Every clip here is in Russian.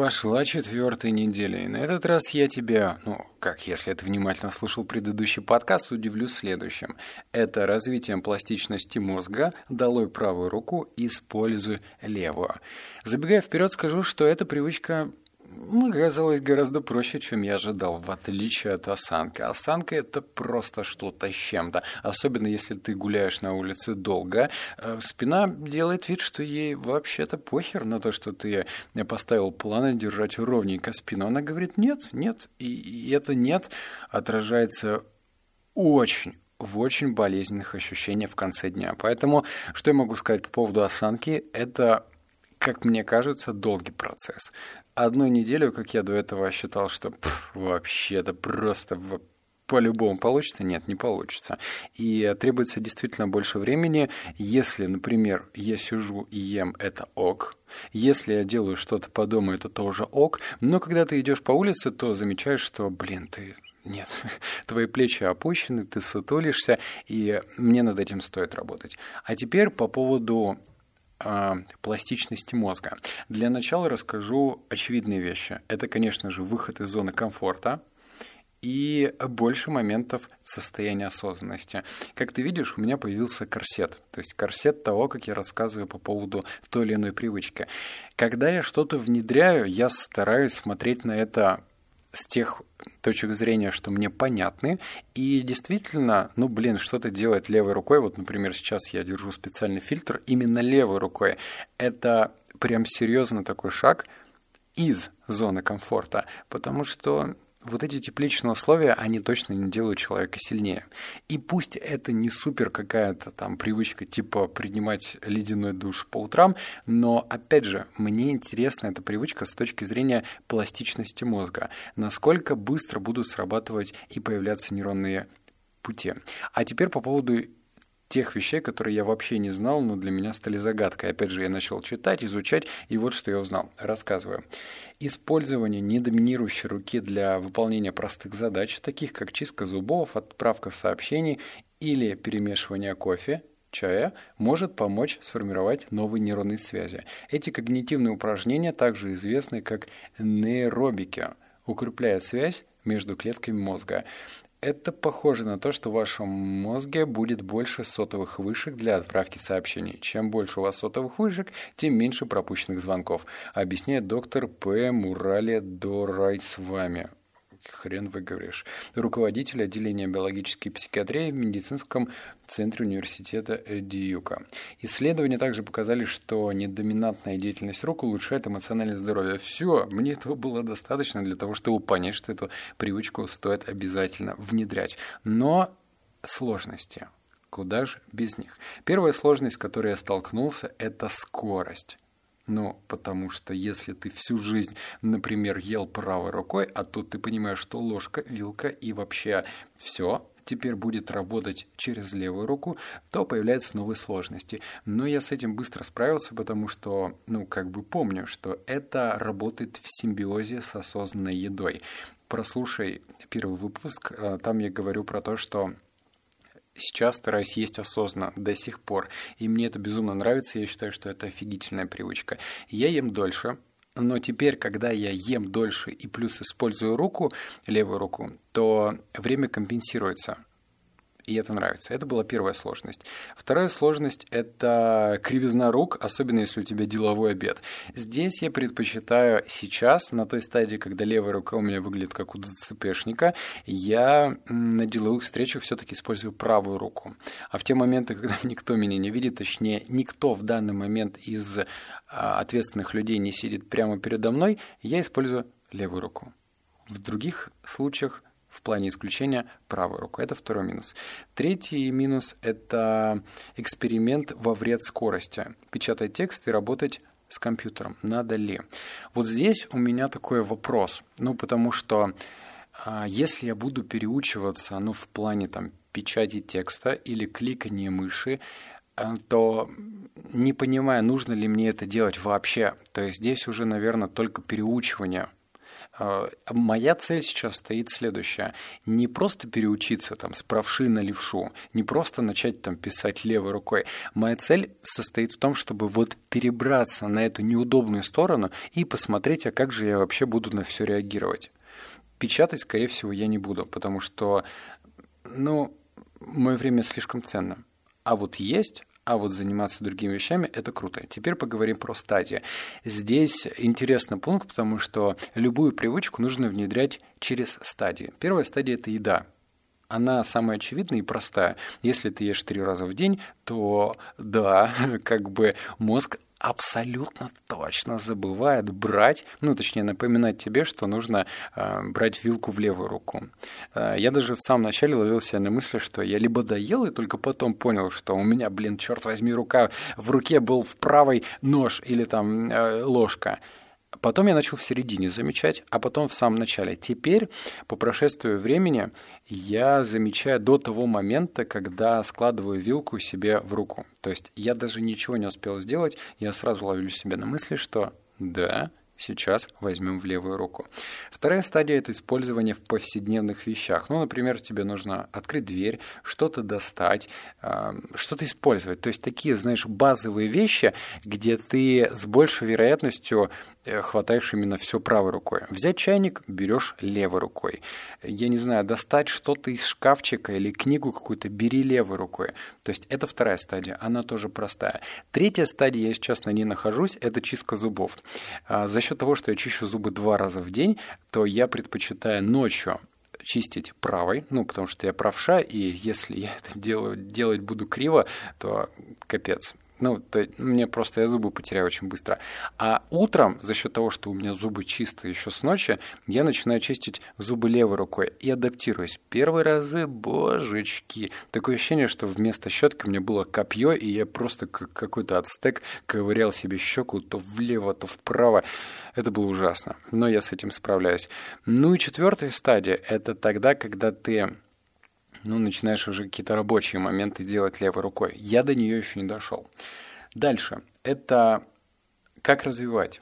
Пошла четвертая неделя, и на этот раз я тебя, ну, как если ты внимательно слушал предыдущий подкаст, удивлю следующим. Это развитием пластичности мозга, долой правую руку, используй левую. Забегая вперед, скажу, что эта привычка оказалось гораздо проще, чем я ожидал, в отличие от осанки. Осанка – это просто что-то с чем-то. Особенно, если ты гуляешь на улице долго. Э, спина делает вид, что ей вообще-то похер на то, что ты поставил планы держать ровненько спину. Она говорит «нет, нет». И это «нет» отражается очень, в очень болезненных ощущениях в конце дня. Поэтому, что я могу сказать по поводу осанки, это как мне кажется, долгий процесс. Одну неделю, как я до этого считал, что вообще это просто по-любому получится? Нет, не получится. И требуется действительно больше времени. Если, например, я сижу и ем, это ок. Если я делаю что-то по дому, это тоже ок. Но когда ты идешь по улице, то замечаешь, что, блин, ты нет, твои плечи опущены, ты сутулишься, и мне над этим стоит работать. А теперь по поводу э, пластичности мозга. Для начала расскажу очевидные вещи. Это, конечно же, выход из зоны комфорта и больше моментов в состоянии осознанности. Как ты видишь, у меня появился корсет. То есть корсет того, как я рассказываю по поводу той или иной привычки. Когда я что-то внедряю, я стараюсь смотреть на это с тех точек зрения, что мне понятны. И действительно, ну, блин, что-то делать левой рукой. Вот, например, сейчас я держу специальный фильтр именно левой рукой. Это прям серьезно такой шаг из зоны комфорта, потому что вот эти тепличные условия, они точно не делают человека сильнее. И пусть это не супер какая-то там привычка типа принимать ледяной душ по утрам, но, опять же, мне интересна эта привычка с точки зрения пластичности мозга. Насколько быстро будут срабатывать и появляться нейронные пути. А теперь по поводу тех вещей, которые я вообще не знал, но для меня стали загадкой. Опять же, я начал читать, изучать, и вот что я узнал. Рассказываю. Использование недоминирующей руки для выполнения простых задач, таких как чистка зубов, отправка сообщений или перемешивание кофе, чая может помочь сформировать новые нейронные связи. Эти когнитивные упражнения также известны как нейробики, укрепляя связь между клетками мозга. Это похоже на то, что в вашем мозге будет больше сотовых вышек для отправки сообщений. Чем больше у вас сотовых вышек, тем меньше пропущенных звонков, объясняет доктор П. Мурали Дорай с вами хрен выговоришь, руководитель отделения биологической психиатрии в медицинском центре университета Дьюка. Исследования также показали, что недоминантная деятельность рук улучшает эмоциональное здоровье. Все, мне этого было достаточно для того, чтобы понять, что эту привычку стоит обязательно внедрять. Но сложности. Куда же без них? Первая сложность, с которой я столкнулся, это скорость. Ну, потому что если ты всю жизнь, например, ел правой рукой, а тут ты понимаешь, что ложка, вилка и вообще все теперь будет работать через левую руку, то появляются новые сложности. Но я с этим быстро справился, потому что, ну, как бы помню, что это работает в симбиозе с осознанной едой. Прослушай первый выпуск, а, там я говорю про то, что сейчас стараюсь есть осознанно до сих пор. И мне это безумно нравится, я считаю, что это офигительная привычка. Я ем дольше, но теперь, когда я ем дольше и плюс использую руку, левую руку, то время компенсируется и это нравится. Это была первая сложность. Вторая сложность – это кривизна рук, особенно если у тебя деловой обед. Здесь я предпочитаю сейчас, на той стадии, когда левая рука у меня выглядит как у ДЦПшника, я на деловых встречах все-таки использую правую руку. А в те моменты, когда никто меня не видит, точнее, никто в данный момент из а, ответственных людей не сидит прямо передо мной, я использую левую руку. В других случаях в плане исключения правую руку. Это второй минус. Третий минус – это эксперимент во вред скорости. Печатать текст и работать с компьютером. Надо ли? Вот здесь у меня такой вопрос. Ну, потому что а, если я буду переучиваться, ну, в плане там печати текста или кликания мыши, а, то не понимая, нужно ли мне это делать вообще. То есть здесь уже, наверное, только переучивание – э, моя цель сейчас стоит следующая. Не просто переучиться там с правши на левшу, не просто начать там писать левой рукой. Моя цель состоит в том, чтобы вот перебраться на эту неудобную сторону и посмотреть, а как же я вообще буду на все реагировать. Печатать, скорее всего, я не буду, потому что, ну, мое время слишком ценно. А вот есть а вот заниматься другими вещами – это круто. Теперь поговорим про стадии. Здесь интересный пункт, потому что любую привычку нужно внедрять через стадии. Первая стадия – это еда она самая очевидная и простая. Если ты ешь три раза в день, то да, как бы мозг абсолютно точно забывает брать, ну, точнее, напоминать тебе, что нужно э, брать вилку в левую руку. Э, я даже в самом начале ловил себя на мысли, что я либо доел, и только потом понял, что у меня, блин, черт возьми, рука в руке был в правой нож или там э, ложка. Потом я начал в середине замечать, а потом в самом начале. Теперь, по прошествию времени, я замечаю до того момента, когда складываю вилку себе в руку. То есть я даже ничего не успел сделать, я сразу ловлю себя на мысли, что да, сейчас возьмем в левую руку. Вторая стадия – это использование в повседневных вещах. Ну, например, тебе нужно открыть дверь, что-то достать, что-то использовать. То есть такие, знаешь, базовые вещи, где ты с большей вероятностью хватаешь именно все правой рукой. Взять чайник берешь левой рукой. Я не знаю, достать что-то из шкафчика или книгу какую-то бери левой рукой. То есть это вторая стадия, она тоже простая. Третья стадия, я сейчас на ней нахожусь, это чистка зубов. А за счет того, что я чищу зубы два раза в день, то я предпочитаю ночью чистить правой, ну, потому что я правша, и если я это делаю, делать буду криво, то капец. Ну, то, мне просто я зубы потеряю очень быстро. А утром, за счет того, что у меня зубы чистые еще с ночи, я начинаю чистить зубы левой рукой и адаптируюсь. Первые разы, божечки, такое ощущение, что вместо щетки меня было копье, и я просто как какой-то ацтек ковырял себе щеку то влево, то вправо. Это было ужасно, но я с этим справляюсь. Ну и четвертая стадия – это тогда, когда ты ну, начинаешь уже какие-то рабочие моменты делать левой рукой. Я до нее еще не дошел. Дальше. Это как развивать.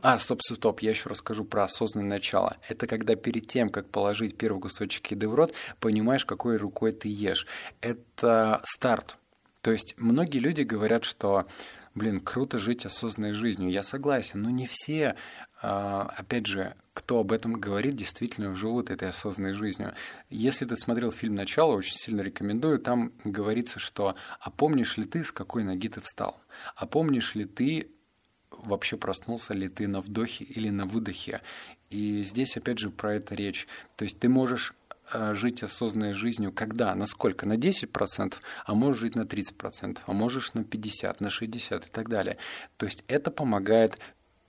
А, стоп, стоп, стоп, я еще расскажу про осознанное начало. Это когда перед тем, как положить первый кусочек еды в рот, понимаешь, какой рукой ты ешь. Это старт. То есть многие люди говорят, что блин, круто жить осознанной жизнью. Я согласен, но не все, а, опять же, кто об этом говорит, действительно живут этой осознанной жизнью. Если ты смотрел фильм «Начало», очень сильно рекомендую, там говорится, что «А помнишь ли ты, с какой ноги ты встал? А помнишь ли ты, вообще проснулся ли ты на вдохе или на выдохе?» И здесь, опять же, про это речь. То есть ты можешь э, жить осознанной жизнью, когда, насколько, на 10%, а можешь жить на 30%, а можешь на 50%, на 60% и так далее. То есть это помогает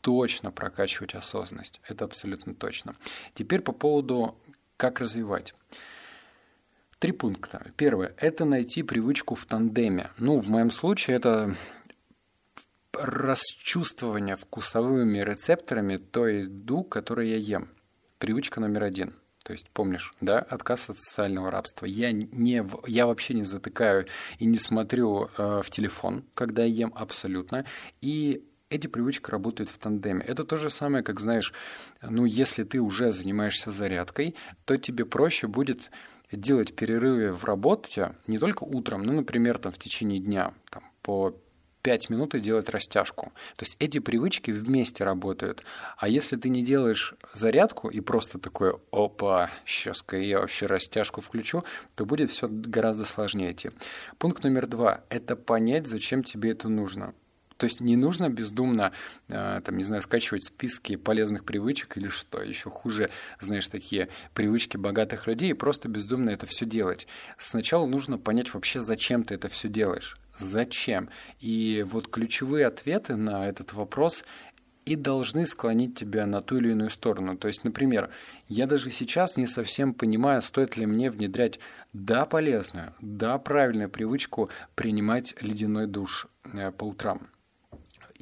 точно прокачивать осознанность. Это абсолютно точно. Теперь по поводу, как развивать. Три пункта. Первое – это найти привычку в тандеме. Ну, в моем случае это расчувствование вкусовыми рецепторами той еду, которую я ем. Привычка номер один. То есть, помнишь, да, отказ от социального рабства. Я, не, я вообще не затыкаю и не смотрю э, в телефон, когда я ем абсолютно. И эти привычки работают в тандеме. Это то же самое, как, знаешь, ну, если ты уже занимаешься зарядкой, то тебе проще будет делать перерывы в работе не только утром, ну, например, там, в течение дня, там, по 5 минут и делать растяжку. То есть эти привычки вместе работают. А если ты не делаешь зарядку и просто такой, опа, сейчас-ка я вообще растяжку включу, то будет все гораздо сложнее идти. Пункт номер два – это понять, зачем тебе это нужно. То есть не нужно бездумно, э, там, не знаю, скачивать списки полезных привычек или что, еще хуже, знаешь, такие привычки богатых людей, и просто бездумно это все делать. Сначала нужно понять вообще, зачем ты это все делаешь. Зачем? И вот ключевые ответы на этот вопрос и должны склонить тебя на ту или иную сторону. То есть, например, я даже сейчас не совсем понимаю, стоит ли мне внедрять да полезную, да правильную привычку принимать ледяной душ э, по утрам.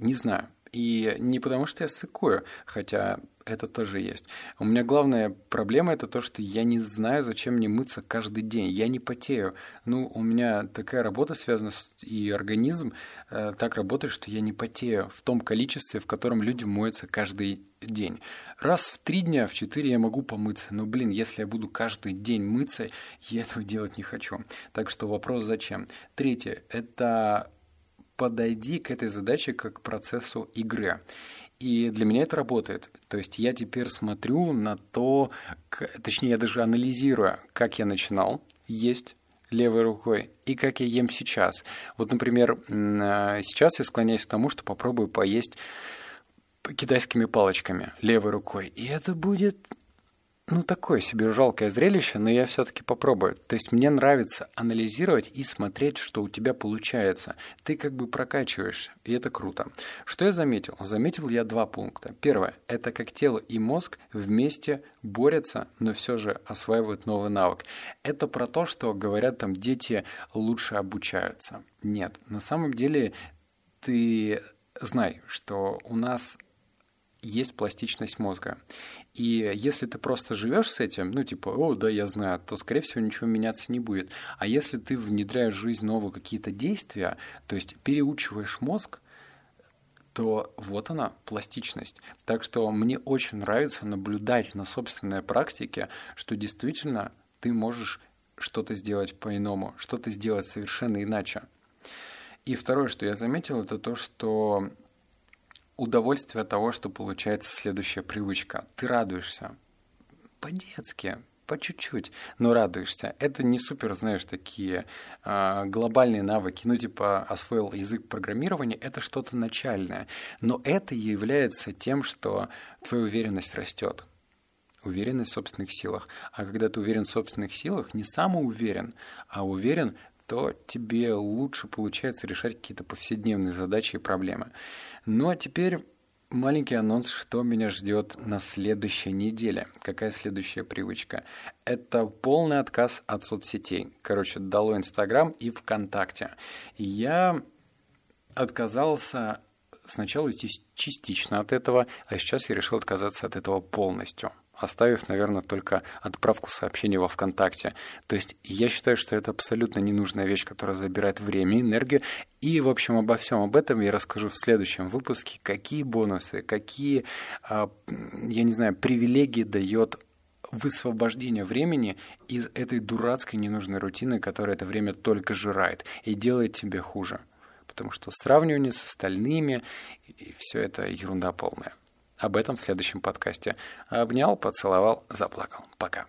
Не знаю. И не потому, что я сыкую, хотя это тоже есть. У меня главная проблема это то, что я не знаю, зачем мне мыться каждый день. Я не потею. Ну, у меня такая работа связана с... и организм э, так работает, что я не потею в том количестве, в котором люди моются каждый день. Раз в три дня, в четыре я могу помыться. Но, блин, если я буду каждый день мыться, я этого делать не хочу. Так что вопрос зачем. Третье – это подойди к этой задаче как к процессу игры. И для меня это работает. То есть я теперь смотрю на то, точнее, я даже анализирую, как я начинал есть левой рукой и как я ем сейчас. Вот, например, а, сейчас я склоняюсь к тому, что попробую поесть китайскими палочками левой рукой. И это будет ну, такое себе жалкое зрелище, но я все-таки попробую. То есть мне нравится анализировать и смотреть, что у тебя получается. Ты как бы прокачиваешь, и это круто. Что я заметил? Заметил я два пункта. Первое – это как тело и мозг вместе борются, но все же осваивают новый навык. Это про то, что говорят там дети лучше обучаются. Нет, на самом деле ты знай, что у нас есть пластичность мозга. И если ты просто живешь с этим, ну типа, о, да, я знаю, то, скорее всего, ничего меняться не будет. А если ты внедряешь в жизнь новые какие-то действия, то есть переучиваешь мозг, то вот она, пластичность. Так что мне очень нравится наблюдать на собственной практике, что действительно ты можешь что-то сделать по-иному, что-то сделать совершенно иначе. И второе, что я заметил, это то, что удовольствие от того, что получается следующая привычка. Ты радуешься по-детски, по чуть-чуть, но радуешься. Это не супер, знаешь, такие э, глобальные навыки. Ну, типа, освоил язык программирования, это что-то начальное. Но это является тем, что твоя уверенность растет. Уверенность в собственных силах. А когда ты уверен в собственных силах, не самоуверен, а уверен, то тебе лучше получается решать какие-то повседневные задачи и проблемы. Ну а теперь маленький анонс, что меня ждет на следующей неделе. Какая следующая привычка? Это полный отказ от соцсетей. Короче, дало Инстаграм и ВКонтакте. Я отказался сначала частично от этого, а сейчас я решил отказаться от этого полностью оставив, наверное, только отправку сообщений во ВКонтакте. То есть я считаю, что это абсолютно ненужная вещь, которая забирает время энергию. И, в общем, обо всем об этом я расскажу в следующем выпуске. Какие бонусы, какие, а, я не знаю, привилегии дает высвобождение времени из этой дурацкой ненужной рутины, которая это время только жирает и делает тебе хуже. Потому что сравнивание с остальными, и все это ерунда полная. Об этом в следующем подкасте. Обнял, поцеловал, заплакал. Пока.